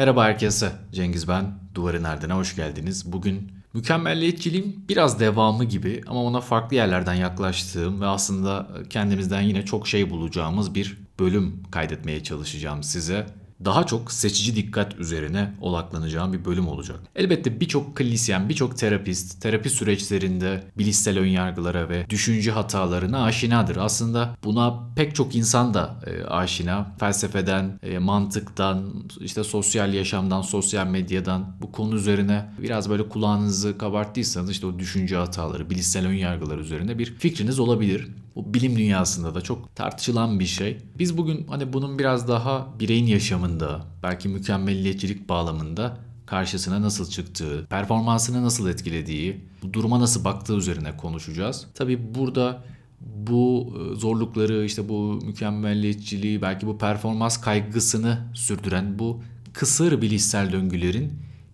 Merhaba herkese. Cengiz ben. Duvarın Erdene hoş geldiniz. Bugün mükemmelliyetçiliğin biraz devamı gibi ama ona farklı yerlerden yaklaştığım ve aslında kendimizden yine çok şey bulacağımız bir bölüm kaydetmeye çalışacağım size daha çok seçici dikkat üzerine odaklanacağım bir bölüm olacak. Elbette birçok klinisyen, birçok terapist terapi süreçlerinde bilişsel önyargılara ve düşünce hatalarına aşinadır. Aslında buna pek çok insan da e, aşina. Felsefeden, e, mantıktan, işte sosyal yaşamdan, sosyal medyadan bu konu üzerine biraz böyle kulağınızı kabarttıysanız işte o düşünce hataları, bilişsel önyargılar üzerine bir fikriniz olabilir. Bu bilim dünyasında da çok tartışılan bir şey. Biz bugün hani bunun biraz daha bireyin yaşamında, belki mükemmelliyetçilik bağlamında karşısına nasıl çıktığı, performansını nasıl etkilediği, bu duruma nasıl baktığı üzerine konuşacağız. Tabii burada bu e, zorlukları, işte bu mükemmelliyetçiliği, belki bu performans kaygısını sürdüren bu kısır bilişsel döngülerin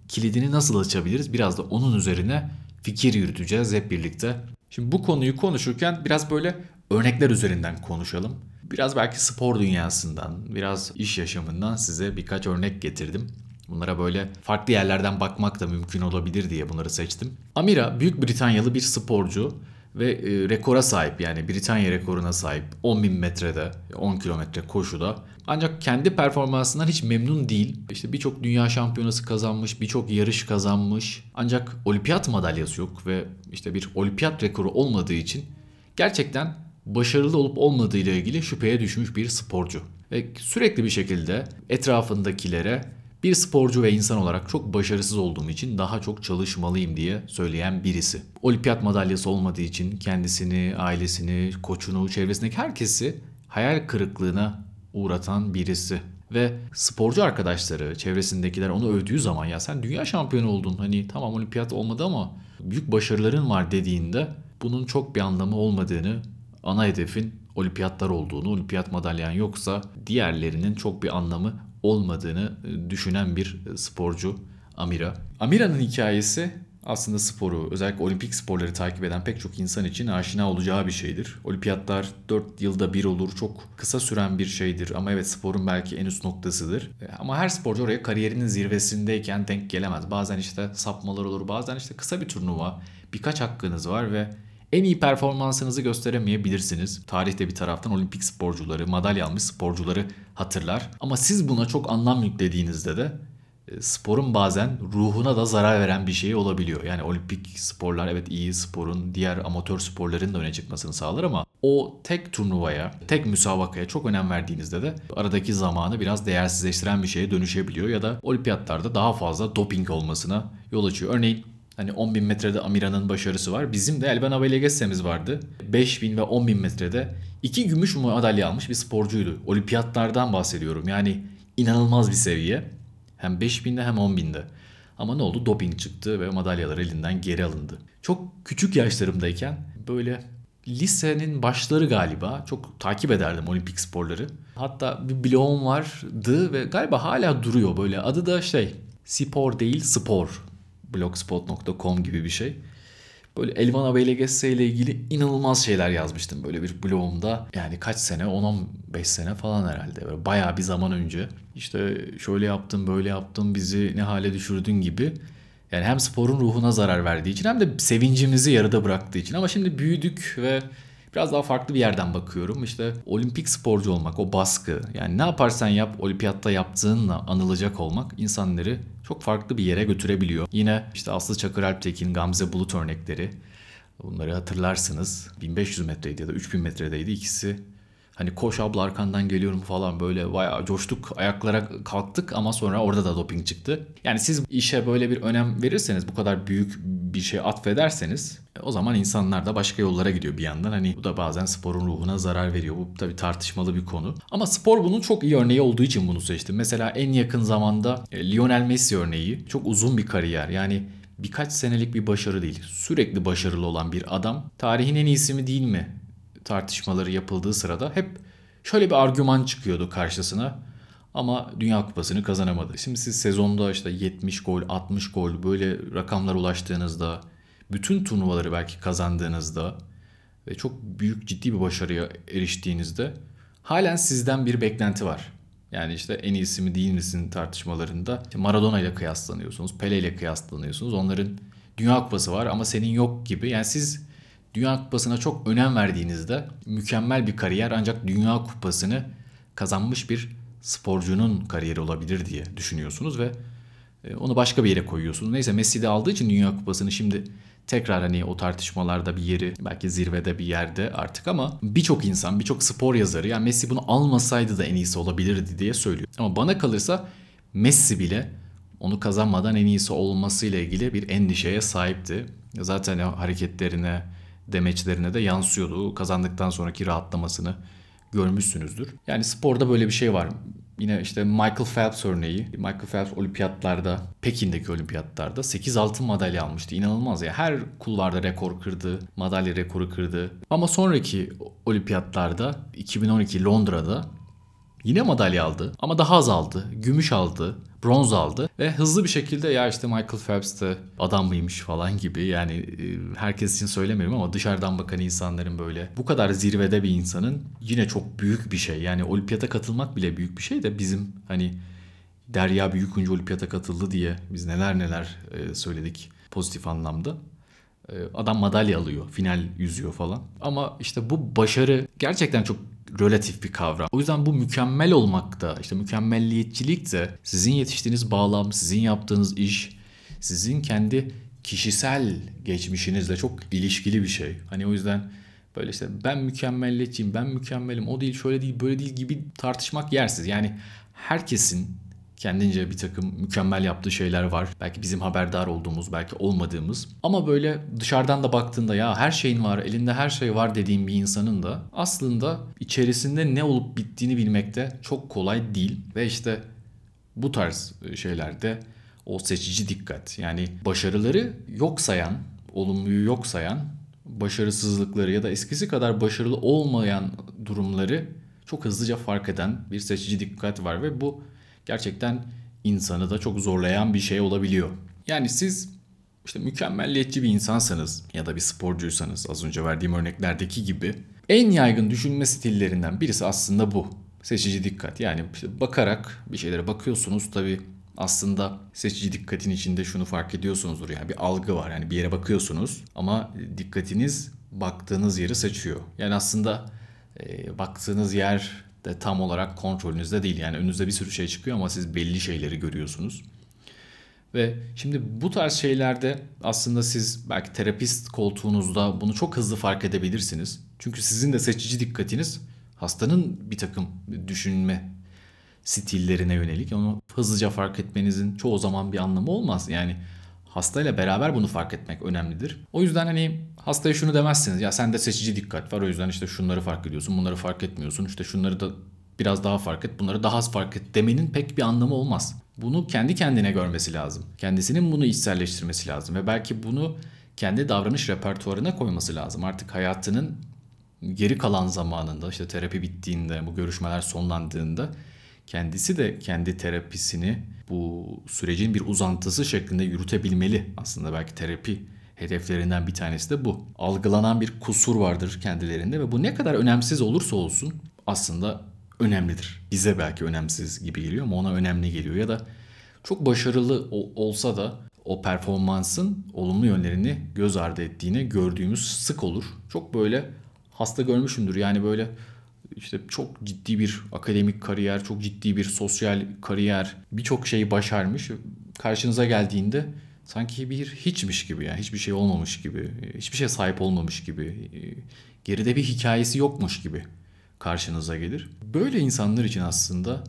kilidini nasıl açabiliriz? Biraz da onun üzerine fikir yürüteceğiz hep birlikte. Şimdi bu konuyu konuşurken biraz böyle örnekler üzerinden konuşalım. Biraz belki spor dünyasından, biraz iş yaşamından size birkaç örnek getirdim. Bunlara böyle farklı yerlerden bakmak da mümkün olabilir diye bunları seçtim. Amira Büyük Britanyalı bir sporcu ve e, rekora sahip yani Britanya rekoruna sahip 10.000 metrede 10 kilometre koşuda ancak kendi performansından hiç memnun değil. İşte birçok dünya şampiyonası kazanmış, birçok yarış kazanmış. Ancak olimpiyat madalyası yok ve işte bir olimpiyat rekoru olmadığı için gerçekten başarılı olup olmadığı ile ilgili şüpheye düşmüş bir sporcu. Ve sürekli bir şekilde etrafındakilere bir sporcu ve insan olarak çok başarısız olduğum için daha çok çalışmalıyım diye söyleyen birisi. Olimpiyat madalyası olmadığı için kendisini, ailesini, koçunu, çevresindeki herkesi hayal kırıklığına uğratan birisi. Ve sporcu arkadaşları, çevresindekiler onu övdüğü zaman ya sen dünya şampiyonu oldun. Hani tamam olimpiyat olmadı ama büyük başarıların var dediğinde bunun çok bir anlamı olmadığını, ana hedefin olimpiyatlar olduğunu, olimpiyat madalyan yoksa diğerlerinin çok bir anlamı olmadığını düşünen bir sporcu Amira. Amira'nın hikayesi aslında sporu, özellikle olimpik sporları takip eden pek çok insan için aşina olacağı bir şeydir. Olimpiyatlar 4 yılda bir olur. Çok kısa süren bir şeydir ama evet sporun belki en üst noktasıdır. Ama her sporcu oraya kariyerinin zirvesindeyken denk gelemez. Bazen işte sapmalar olur, bazen işte kısa bir turnuva, birkaç hakkınız var ve en iyi performansınızı gösteremeyebilirsiniz. Tarihte bir taraftan olimpik sporcuları, madalya almış sporcuları hatırlar. Ama siz buna çok anlam yüklediğinizde de e, sporun bazen ruhuna da zarar veren bir şey olabiliyor. Yani olimpik sporlar evet iyi sporun diğer amatör sporların da öne çıkmasını sağlar ama o tek turnuvaya, tek müsabakaya çok önem verdiğinizde de aradaki zamanı biraz değersizleştiren bir şeye dönüşebiliyor ya da olimpiyatlarda daha fazla doping olmasına yol açıyor. Örneğin Hani 10.000 metrede Amira'nın başarısı var. Bizim de Elben Abelegesse'miz vardı. 5.000 ve 10.000 metrede iki gümüş madalya almış bir sporcuydu. Olimpiyatlardan bahsediyorum. Yani inanılmaz bir seviye. Hem 5000'de hem 10.000'de. Ama ne oldu? Doping çıktı ve madalyalar elinden geri alındı. Çok küçük yaşlarımdayken böyle lisenin başları galiba çok takip ederdim olimpik sporları. Hatta bir blogum vardı ve galiba hala duruyor böyle. Adı da şey spor değil spor blogspot.com gibi bir şey. Böyle Elvan Abeylegesse ile ilgili inanılmaz şeyler yazmıştım böyle bir blogumda. Yani kaç sene 10-15 sene falan herhalde. Böyle bayağı bir zaman önce. İşte şöyle yaptım böyle yaptım bizi ne hale düşürdün gibi. Yani hem sporun ruhuna zarar verdiği için hem de sevincimizi yarıda bıraktığı için. Ama şimdi büyüdük ve biraz daha farklı bir yerden bakıyorum. İşte olimpik sporcu olmak, o baskı. Yani ne yaparsan yap olimpiyatta yaptığınla anılacak olmak insanları çok farklı bir yere götürebiliyor. Yine işte Aslı Çakır Alptekin, Gamze Bulut örnekleri. Bunları hatırlarsınız. 1500 metreydi ya da 3000 metredeydi ikisi. Hani koş abla arkandan geliyorum falan böyle bayağı coştuk ayaklara kalktık ama sonra orada da doping çıktı. Yani siz işe böyle bir önem verirseniz bu kadar büyük bir şey atfederseniz o zaman insanlar da başka yollara gidiyor bir yandan. Hani bu da bazen sporun ruhuna zarar veriyor. Bu tabii tartışmalı bir konu. Ama spor bunun çok iyi örneği olduğu için bunu seçtim. Mesela en yakın zamanda e, Lionel Messi örneği. Çok uzun bir kariyer. Yani birkaç senelik bir başarı değil. Sürekli başarılı olan bir adam. Tarihin en iyisi mi değil mi tartışmaları yapıldığı sırada hep şöyle bir argüman çıkıyordu karşısına. Ama Dünya Kupası'nı kazanamadı. Şimdi siz sezonda işte 70 gol, 60 gol böyle rakamlara ulaştığınızda bütün turnuvaları belki kazandığınızda ve çok büyük ciddi bir başarıya eriştiğinizde halen sizden bir beklenti var. Yani işte en iyisi mi değil misin tartışmalarında Maradona ile kıyaslanıyorsunuz, Pele ile kıyaslanıyorsunuz. Onların Dünya Kupası var ama senin yok gibi. Yani siz Dünya Kupası'na çok önem verdiğinizde mükemmel bir kariyer ancak Dünya Kupası'nı kazanmış bir sporcunun kariyeri olabilir diye düşünüyorsunuz ve e, onu başka bir yere koyuyorsunuz. Neyse Messi de aldığı için Dünya Kupası'nı şimdi tekrar hani o tartışmalarda bir yeri belki zirvede bir yerde artık ama birçok insan birçok spor yazarı yani Messi bunu almasaydı da en iyisi olabilirdi diye söylüyor. Ama bana kalırsa Messi bile onu kazanmadan en iyisi olmasıyla ilgili bir endişeye sahipti. Zaten hareketlerine, demeçlerine de yansıyordu. Kazandıktan sonraki rahatlamasını görmüşsünüzdür. Yani sporda böyle bir şey var. Yine işte Michael Phelps örneği. Michael Phelps olimpiyatlarda, Pekin'deki olimpiyatlarda 8 altın madalya almıştı. İnanılmaz ya. Her kulvarda rekor kırdı, madalya rekoru kırdı. Ama sonraki olimpiyatlarda 2012 Londra'da Yine madalya aldı ama daha az aldı. Gümüş aldı, bronz aldı ve hızlı bir şekilde ya işte Michael Phelps de adam mıymış falan gibi yani e, herkes için söylemiyorum ama dışarıdan bakan insanların böyle bu kadar zirvede bir insanın yine çok büyük bir şey. Yani olimpiyata katılmak bile büyük bir şey de bizim hani Derya Büyükuncu olimpiyata katıldı diye biz neler neler e, söyledik pozitif anlamda. E, adam madalya alıyor, final yüzüyor falan. Ama işte bu başarı gerçekten çok relatif bir kavram. O yüzden bu mükemmel olmak da işte mükemmelliyetçilik de sizin yetiştiğiniz bağlam, sizin yaptığınız iş, sizin kendi kişisel geçmişinizle çok ilişkili bir şey. Hani o yüzden böyle işte ben mükemmelliyetçiyim, ben mükemmelim, o değil, şöyle değil, böyle değil gibi tartışmak yersiz. Yani herkesin kendince bir takım mükemmel yaptığı şeyler var. Belki bizim haberdar olduğumuz, belki olmadığımız. Ama böyle dışarıdan da baktığında ya her şeyin var, elinde her şey var dediğim bir insanın da aslında içerisinde ne olup bittiğini bilmekte çok kolay değil. Ve işte bu tarz şeylerde o seçici dikkat yani başarıları yok sayan, olumluyu yok sayan, başarısızlıkları ya da eskisi kadar başarılı olmayan durumları çok hızlıca fark eden bir seçici dikkat var ve bu gerçekten insanı da çok zorlayan bir şey olabiliyor. Yani siz işte mükemmelliyetçi bir insansanız ya da bir sporcuysanız az önce verdiğim örneklerdeki gibi en yaygın düşünme stillerinden birisi aslında bu. Seçici dikkat. Yani işte bakarak bir şeylere bakıyorsunuz tabi aslında seçici dikkatin içinde şunu fark ediyorsunuzdur yani bir algı var yani bir yere bakıyorsunuz ama dikkatiniz baktığınız yeri seçiyor. Yani aslında e, baktığınız yer de tam olarak kontrolünüzde değil. Yani önünüzde bir sürü şey çıkıyor ama siz belli şeyleri görüyorsunuz. Ve şimdi bu tarz şeylerde aslında siz belki terapist koltuğunuzda bunu çok hızlı fark edebilirsiniz. Çünkü sizin de seçici dikkatiniz hastanın bir takım düşünme stillerine yönelik. Onu hızlıca fark etmenizin çoğu zaman bir anlamı olmaz. Yani hastayla beraber bunu fark etmek önemlidir. O yüzden hani hastaya şunu demezsiniz. Ya sende seçici dikkat var o yüzden işte şunları fark ediyorsun, bunları fark etmiyorsun. İşte şunları da biraz daha fark et, bunları daha az fark et demenin pek bir anlamı olmaz. Bunu kendi kendine görmesi lazım. Kendisinin bunu içselleştirmesi lazım ve belki bunu kendi davranış repertuarına koyması lazım. Artık hayatının geri kalan zamanında işte terapi bittiğinde, bu görüşmeler sonlandığında kendisi de kendi terapisini bu sürecin bir uzantısı şeklinde yürütebilmeli. Aslında belki terapi hedeflerinden bir tanesi de bu. Algılanan bir kusur vardır kendilerinde ve bu ne kadar önemsiz olursa olsun aslında önemlidir. Bize belki önemsiz gibi geliyor ama ona önemli geliyor ya da çok başarılı olsa da o performansın olumlu yönlerini göz ardı ettiğini gördüğümüz sık olur. Çok böyle hasta görmüşümdür. Yani böyle işte çok ciddi bir akademik kariyer, çok ciddi bir sosyal kariyer, birçok şeyi başarmış. Karşınıza geldiğinde sanki bir hiçmiş gibi yani hiçbir şey olmamış gibi, hiçbir şey sahip olmamış gibi, geride bir hikayesi yokmuş gibi karşınıza gelir. Böyle insanlar için aslında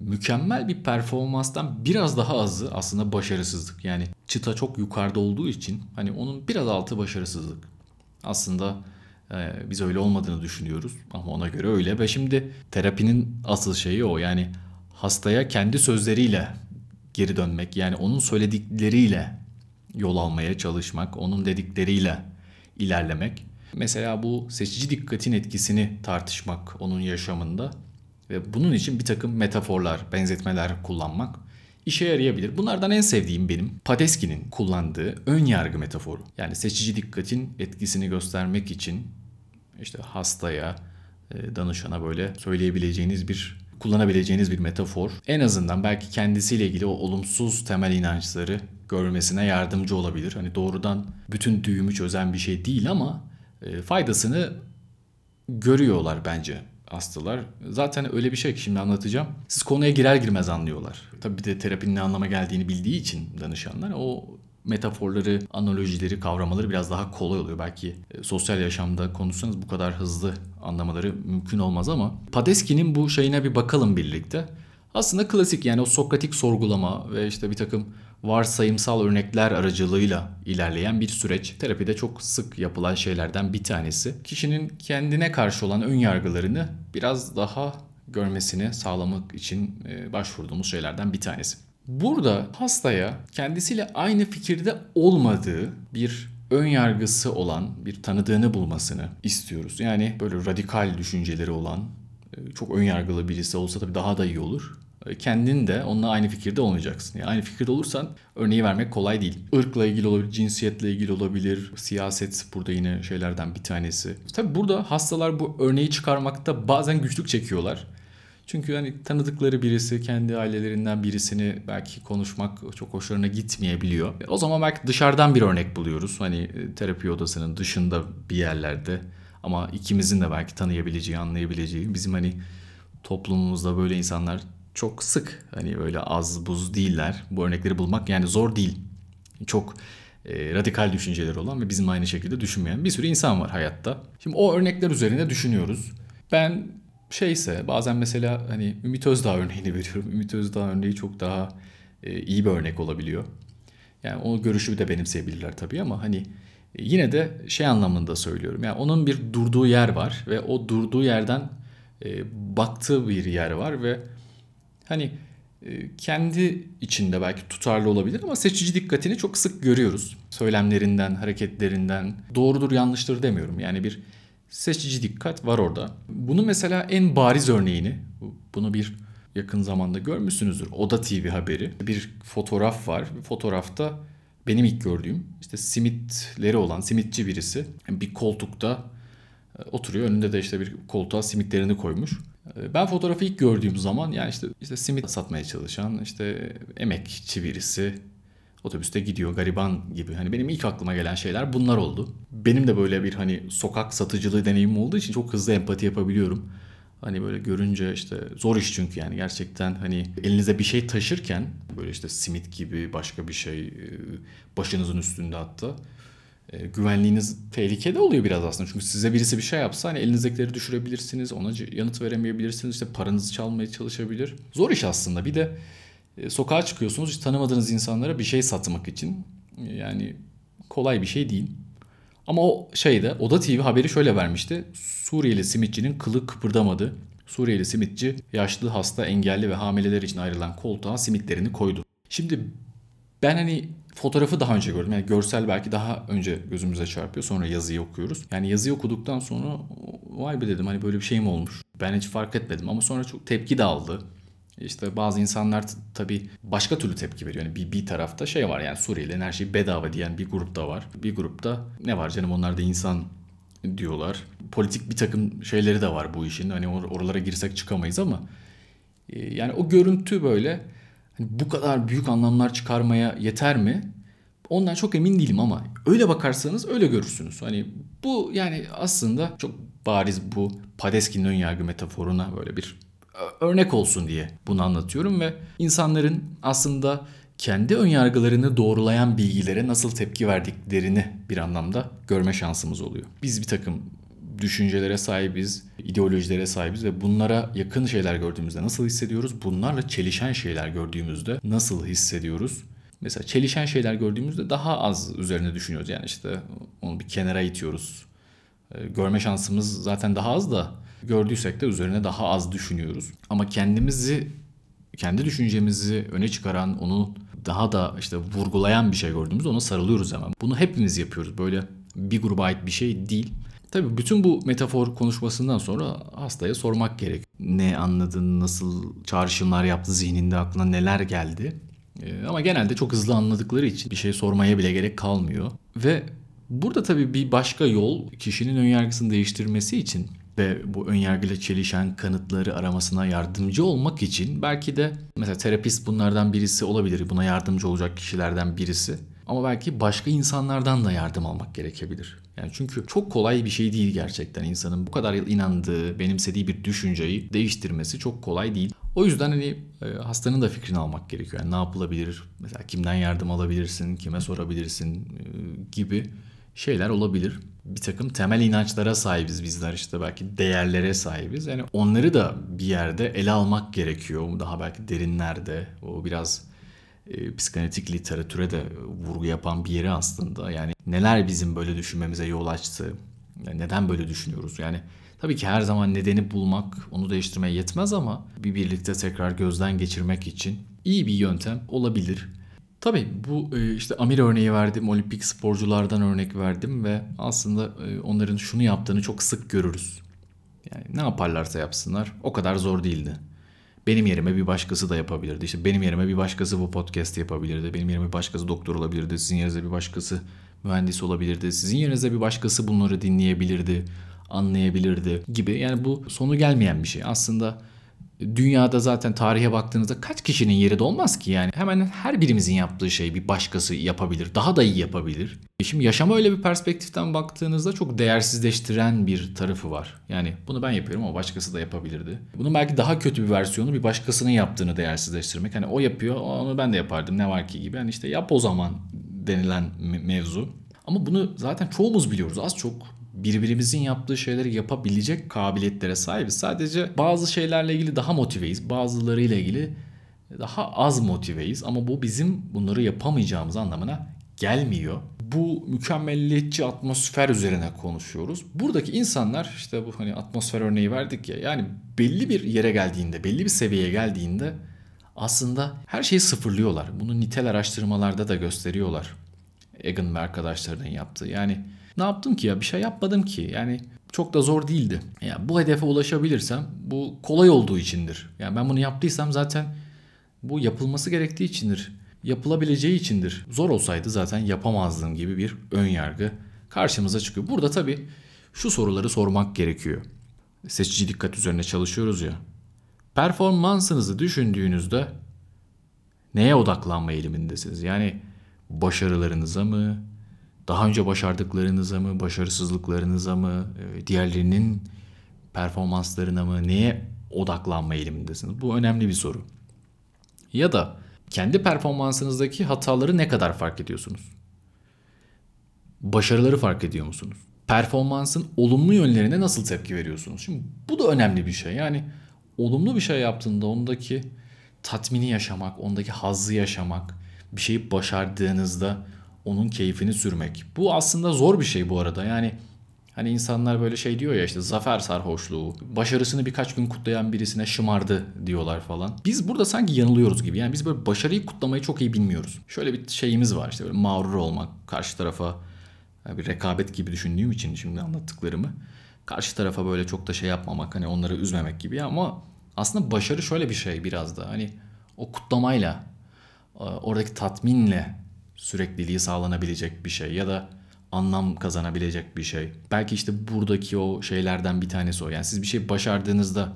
mükemmel bir performanstan biraz daha azı aslında başarısızlık. Yani çıta çok yukarıda olduğu için hani onun biraz altı başarısızlık. Aslında biz öyle olmadığını düşünüyoruz ama ona göre öyle. Ve şimdi terapinin asıl şeyi o. Yani hastaya kendi sözleriyle geri dönmek yani onun söyledikleriyle yol almaya çalışmak, onun dedikleriyle ilerlemek. Mesela bu seçici dikkatin etkisini tartışmak onun yaşamında ve bunun için bir takım metaforlar, benzetmeler kullanmak işe yarayabilir. Bunlardan en sevdiğim benim Padeski'nin kullandığı ön yargı metaforu. Yani seçici dikkatin etkisini göstermek için işte hastaya, e, danışana böyle söyleyebileceğiniz bir kullanabileceğiniz bir metafor. En azından belki kendisiyle ilgili o olumsuz temel inançları görmesine yardımcı olabilir. Hani doğrudan bütün düğümü çözen bir şey değil ama e, faydasını görüyorlar bence hastalar. Zaten öyle bir şey ki şimdi anlatacağım. Siz konuya girer girmez anlıyorlar. Tabii bir de terapinin ne anlama geldiğini bildiği için danışanlar o metaforları, analojileri, kavramaları biraz daha kolay oluyor. Belki e, sosyal yaşamda konuşsanız bu kadar hızlı anlamaları mümkün olmaz ama Padeski'nin bu şeyine bir bakalım birlikte. Aslında klasik yani o sokratik sorgulama ve işte bir takım varsayımsal örnekler aracılığıyla ilerleyen bir süreç. Terapide çok sık yapılan şeylerden bir tanesi. Kişinin kendine karşı olan ön yargılarını biraz daha görmesini sağlamak için e, başvurduğumuz şeylerden bir tanesi. Burada hastaya kendisiyle aynı fikirde olmadığı bir ön yargısı olan bir tanıdığını bulmasını istiyoruz. Yani böyle radikal düşünceleri olan, e, çok ön yargılı birisi olsa tabii daha da iyi olur. Kendin de onunla aynı fikirde olmayacaksın. Yani aynı fikirde olursan örneği vermek kolay değil. Irkla ilgili olabilir, cinsiyetle ilgili olabilir, siyaset burada yine şeylerden bir tanesi. Tabii burada hastalar bu örneği çıkarmakta bazen güçlük çekiyorlar. Çünkü hani tanıdıkları birisi, kendi ailelerinden birisini belki konuşmak çok hoşlarına gitmeyebiliyor. O zaman belki dışarıdan bir örnek buluyoruz. Hani e, terapi odasının dışında bir yerlerde ama ikimizin de belki tanıyabileceği, anlayabileceği bizim hani toplumumuzda böyle insanlar çok sık. Hani böyle az buz değiller. Bu örnekleri bulmak yani zor değil. Çok e, radikal düşünceleri olan ve bizim aynı şekilde düşünmeyen bir sürü insan var hayatta. Şimdi o örnekler üzerine düşünüyoruz. Ben şeyse bazen mesela hani Ümit Özdağ örneğini veriyorum. Ümit Özdağ örneği çok daha e, iyi bir örnek olabiliyor. Yani o görüşü de benimseyebilirler tabii ama hani e, yine de şey anlamında söylüyorum. Yani onun bir durduğu yer var ve o durduğu yerden e, baktığı bir yer var ve hani e, kendi içinde belki tutarlı olabilir ama seçici dikkatini çok sık görüyoruz. Söylemlerinden, hareketlerinden doğrudur yanlıştır demiyorum. Yani bir seçici dikkat var orada. Bunu mesela en bariz örneğini, bunu bir yakın zamanda görmüşsünüzdür. Oda TV haberi. Bir fotoğraf var. Fotoğrafta benim ilk gördüğüm işte simitleri olan simitçi birisi bir koltukta e, oturuyor. Önünde de işte bir koltuğa simitlerini koymuş. E, ben fotoğrafı ilk gördüğüm zaman yani işte işte simit satmaya çalışan işte emekçi birisi otobüste gidiyor gariban gibi. Hani benim ilk aklıma gelen şeyler bunlar oldu. Benim de böyle bir hani sokak satıcılığı deneyimim olduğu için çok hızlı empati yapabiliyorum. Hani böyle görünce işte zor iş çünkü yani gerçekten hani elinize bir şey taşırken böyle işte simit gibi başka bir şey e, başınızın üstünde hatta güvenliğiniz tehlikede oluyor biraz aslında. Çünkü size birisi bir şey yapsa hani elinizdekileri düşürebilirsiniz. Ona yanıt veremeyebilirsiniz. işte paranızı çalmaya çalışabilir. Zor iş aslında. Bir de e, sokağa çıkıyorsunuz hiç tanımadığınız insanlara bir şey satmak için. E, yani kolay bir şey değil. Ama o şeyde Oda TV haberi şöyle vermişti. Suriyeli simitçinin kılı kıpırdamadı. Suriyeli simitçi yaşlı, hasta, engelli ve hamileler için ayrılan koltuğa simitlerini koydu. Şimdi ben hani fotoğrafı daha önce gördüm. Yani görsel belki daha önce gözümüze çarpıyor. Sonra yazıyı okuyoruz. Yani yazıyı okuduktan sonra vay be dedim hani böyle bir şey mi olmuş? Ben hiç fark etmedim ama sonra çok tepki de aldı. İşte bazı insanlar tabii başka türlü tepki veriyor. Yani bir, bir tarafta şey var yani Suriyelilerin her şeyi bedava diyen bir grup da var. Bir grupta ne var canım onlar da insan diyorlar. Politik bir takım şeyleri de var bu işin. Hani or- oralara girsek çıkamayız ama e, yani o görüntü böyle hani bu kadar büyük anlamlar çıkarmaya yeter mi? Ondan çok emin değilim ama öyle bakarsanız öyle görürsünüz. Hani bu yani aslında çok bariz bu Padeskin'in önyargı metaforuna böyle bir örnek olsun diye bunu anlatıyorum ve insanların aslında kendi önyargılarını doğrulayan bilgilere nasıl tepki verdiklerini bir anlamda görme şansımız oluyor. Biz bir takım düşüncelere sahibiz, ideolojilere sahibiz ve bunlara yakın şeyler gördüğümüzde nasıl hissediyoruz? Bunlarla çelişen şeyler gördüğümüzde nasıl hissediyoruz? Mesela çelişen şeyler gördüğümüzde daha az üzerine düşünüyoruz. Yani işte onu bir kenara itiyoruz. Ee, görme şansımız zaten daha az da gördüysek de üzerine daha az düşünüyoruz. Ama kendimizi kendi düşüncemizi öne çıkaran, onu daha da işte vurgulayan bir şey gördüğümüzde ona sarılıyoruz hemen. Bunu hepimiz yapıyoruz. Böyle bir gruba ait bir şey değil. Tabii bütün bu metafor konuşmasından sonra hastaya sormak gerek. Ne anladın, nasıl çağrışımlar yaptı zihninde, aklına neler geldi. Ee, ama genelde çok hızlı anladıkları için bir şey sormaya bile gerek kalmıyor. Ve burada tabii bir başka yol kişinin önyargısını değiştirmesi için ve bu önyargıyla çelişen kanıtları aramasına yardımcı olmak için belki de mesela terapist bunlardan birisi olabilir. Buna yardımcı olacak kişilerden birisi. Ama belki başka insanlardan da yardım almak gerekebilir. Yani çünkü çok kolay bir şey değil gerçekten insanın bu kadar yıl inandığı, benimsediği bir düşünceyi değiştirmesi çok kolay değil. O yüzden hani e, hastanın da fikrini almak gerekiyor. Yani ne yapılabilir? Mesela kimden yardım alabilirsin, kime sorabilirsin e, gibi şeyler olabilir. Bir takım temel inançlara sahibiz bizler işte belki değerlere sahibiz. Yani onları da bir yerde ele almak gerekiyor. Daha belki derinlerde o biraz e, psikanalitik literatüre de vurgu yapan bir yeri aslında. Yani neler bizim böyle düşünmemize yol açtı? Yani neden böyle düşünüyoruz? Yani tabii ki her zaman nedeni bulmak, onu değiştirmeye yetmez ama bir birlikte tekrar gözden geçirmek için iyi bir yöntem olabilir. Tabii bu e, işte Amir örneği verdim, olimpik sporculardan örnek verdim ve aslında e, onların şunu yaptığını çok sık görürüz. Yani ne yaparlarsa yapsınlar o kadar zor değildi. Benim yerime bir başkası da yapabilirdi. İşte benim yerime bir başkası bu podcast yapabilirdi. Benim yerime bir başkası doktor olabilirdi. Sizin yerinize bir başkası mühendis olabilirdi. Sizin yerinize bir başkası bunları dinleyebilirdi, anlayabilirdi gibi. Yani bu sonu gelmeyen bir şey. Aslında dünyada zaten tarihe baktığınızda kaç kişinin yeri de olmaz ki yani. Hemen her birimizin yaptığı şey bir başkası yapabilir. Daha da iyi yapabilir. Şimdi yaşama öyle bir perspektiften baktığınızda çok değersizleştiren bir tarafı var. Yani bunu ben yapıyorum ama başkası da yapabilirdi. Bunun belki daha kötü bir versiyonu bir başkasının yaptığını değersizleştirmek. Hani o yapıyor onu ben de yapardım ne var ki gibi. Yani işte yap o zaman denilen mevzu. Ama bunu zaten çoğumuz biliyoruz. Az çok birbirimizin yaptığı şeyleri yapabilecek kabiliyetlere sahibiz. Sadece bazı şeylerle ilgili daha motiveyiz. Bazılarıyla ilgili daha az motiveyiz. Ama bu bizim bunları yapamayacağımız anlamına gelmiyor. Bu mükemmelliyetçi atmosfer üzerine konuşuyoruz. Buradaki insanlar işte bu hani atmosfer örneği verdik ya. Yani belli bir yere geldiğinde, belli bir seviyeye geldiğinde aslında her şeyi sıfırlıyorlar. Bunu nitel araştırmalarda da gösteriyorlar. Egan ve arkadaşlarının yaptığı. Yani ne yaptım ki ya? Bir şey yapmadım ki. Yani çok da zor değildi. Yani bu hedefe ulaşabilirsem bu kolay olduğu içindir. Yani ben bunu yaptıysam zaten bu yapılması gerektiği içindir. Yapılabileceği içindir. Zor olsaydı zaten yapamazdım gibi bir ön yargı karşımıza çıkıyor. Burada tabii şu soruları sormak gerekiyor. Seçici dikkat üzerine çalışıyoruz ya. Performansınızı düşündüğünüzde neye odaklanma eğilimindesiniz? Yani başarılarınıza mı, daha önce başardıklarınıza mı, başarısızlıklarınıza mı, e, diğerlerinin performanslarına mı, neye odaklanma eğilimindesiniz? Bu önemli bir soru. Ya da kendi performansınızdaki hataları ne kadar fark ediyorsunuz? Başarıları fark ediyor musunuz? Performansın olumlu yönlerine nasıl tepki veriyorsunuz? Şimdi bu da önemli bir şey. Yani olumlu bir şey yaptığında ondaki tatmini yaşamak, ondaki hazzı yaşamak, bir şeyi başardığınızda onun keyfini sürmek. Bu aslında zor bir şey bu arada. Yani hani insanlar böyle şey diyor ya işte zafer sarhoşluğu, başarısını birkaç gün kutlayan birisine şımardı diyorlar falan. Biz burada sanki yanılıyoruz gibi. Yani biz böyle başarıyı kutlamayı çok iyi bilmiyoruz. Şöyle bir şeyimiz var işte böyle mağrur olmak, karşı tarafa bir rekabet gibi düşündüğüm için şimdi anlattıklarımı. Karşı tarafa böyle çok da şey yapmamak, hani onları üzmemek gibi ama aslında başarı şöyle bir şey biraz da hani o kutlamayla, oradaki tatminle sürekliliği sağlanabilecek bir şey ya da anlam kazanabilecek bir şey. Belki işte buradaki o şeylerden bir tanesi o. Yani siz bir şey başardığınızda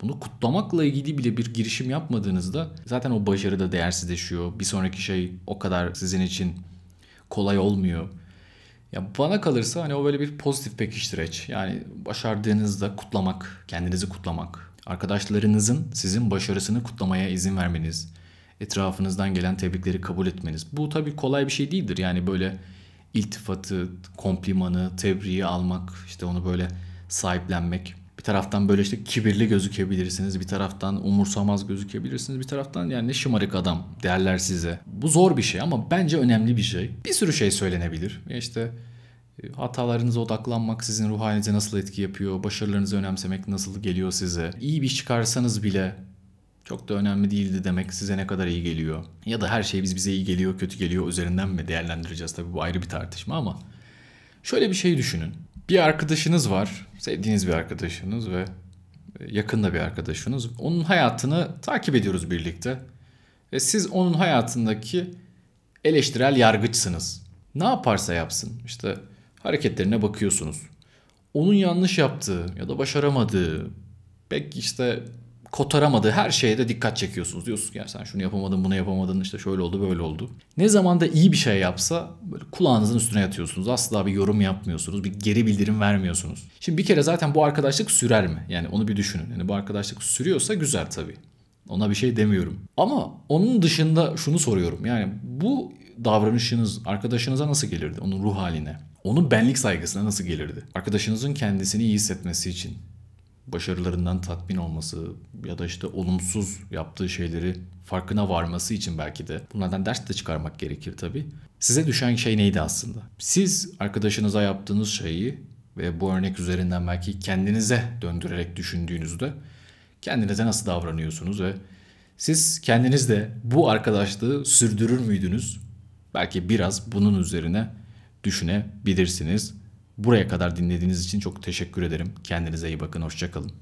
bunu kutlamakla ilgili bile bir girişim yapmadığınızda zaten o başarı da değersizleşiyor. Bir sonraki şey o kadar sizin için kolay olmuyor. Ya bana kalırsa hani o böyle bir pozitif pekiştireç. Yani başardığınızda kutlamak, kendinizi kutlamak, arkadaşlarınızın sizin başarısını kutlamaya izin vermeniz, etrafınızdan gelen tebrikleri kabul etmeniz. Bu tabii kolay bir şey değildir. Yani böyle iltifatı, komplimanı, tebriği almak, işte onu böyle sahiplenmek. Bir taraftan böyle işte kibirli gözükebilirsiniz, bir taraftan umursamaz gözükebilirsiniz, bir taraftan yani ne şımarık adam derler size. Bu zor bir şey ama bence önemli bir şey. Bir sürü şey söylenebilir. Ya işte e, hatalarınıza odaklanmak sizin ruh halinize nasıl etki yapıyor, başarılarınızı önemsemek nasıl geliyor size. İyi bir iş çıkarsanız bile çok da önemli değildi demek size ne kadar iyi geliyor. Ya da her şey biz bize iyi geliyor, kötü geliyor üzerinden mi değerlendireceğiz tabii bu ayrı bir tartışma ama şöyle bir şey düşünün. Bir arkadaşınız var, sevdiğiniz bir arkadaşınız ve yakında bir arkadaşınız. Onun hayatını takip ediyoruz birlikte. Ve siz onun hayatındaki eleştirel yargıçsınız. Ne yaparsa yapsın işte hareketlerine bakıyorsunuz. onun yanlış yaptığı ya da başaramadığı, pek işte kotaramadığı her şeye de dikkat çekiyorsunuz. Diyorsunuz ki ya sen şunu yapamadın, bunu yapamadın, işte şöyle oldu, böyle oldu. Ne zaman da iyi bir şey yapsa böyle kulağınızın üstüne yatıyorsunuz. Asla bir yorum yapmıyorsunuz, bir geri bildirim vermiyorsunuz. Şimdi bir kere zaten bu arkadaşlık sürer mi? Yani onu bir düşünün. Yani bu arkadaşlık sürüyorsa güzel tabii. Ona bir şey demiyorum. Ama onun dışında şunu soruyorum. Yani bu davranışınız arkadaşınıza nasıl gelirdi? Onun ruh haline. Onun benlik saygısına nasıl gelirdi? Arkadaşınızın kendisini iyi hissetmesi için başarılarından tatmin olması ya da işte olumsuz yaptığı şeyleri farkına varması için belki de bunlardan ders de çıkarmak gerekir tabii. Size düşen şey neydi aslında? Siz arkadaşınıza yaptığınız şeyi ve bu örnek üzerinden belki kendinize döndürerek düşündüğünüzde kendinize nasıl davranıyorsunuz ve siz kendiniz de bu arkadaşlığı sürdürür müydünüz? Belki biraz bunun üzerine düşünebilirsiniz. Buraya kadar dinlediğiniz için çok teşekkür ederim. Kendinize iyi bakın. Hoşçakalın.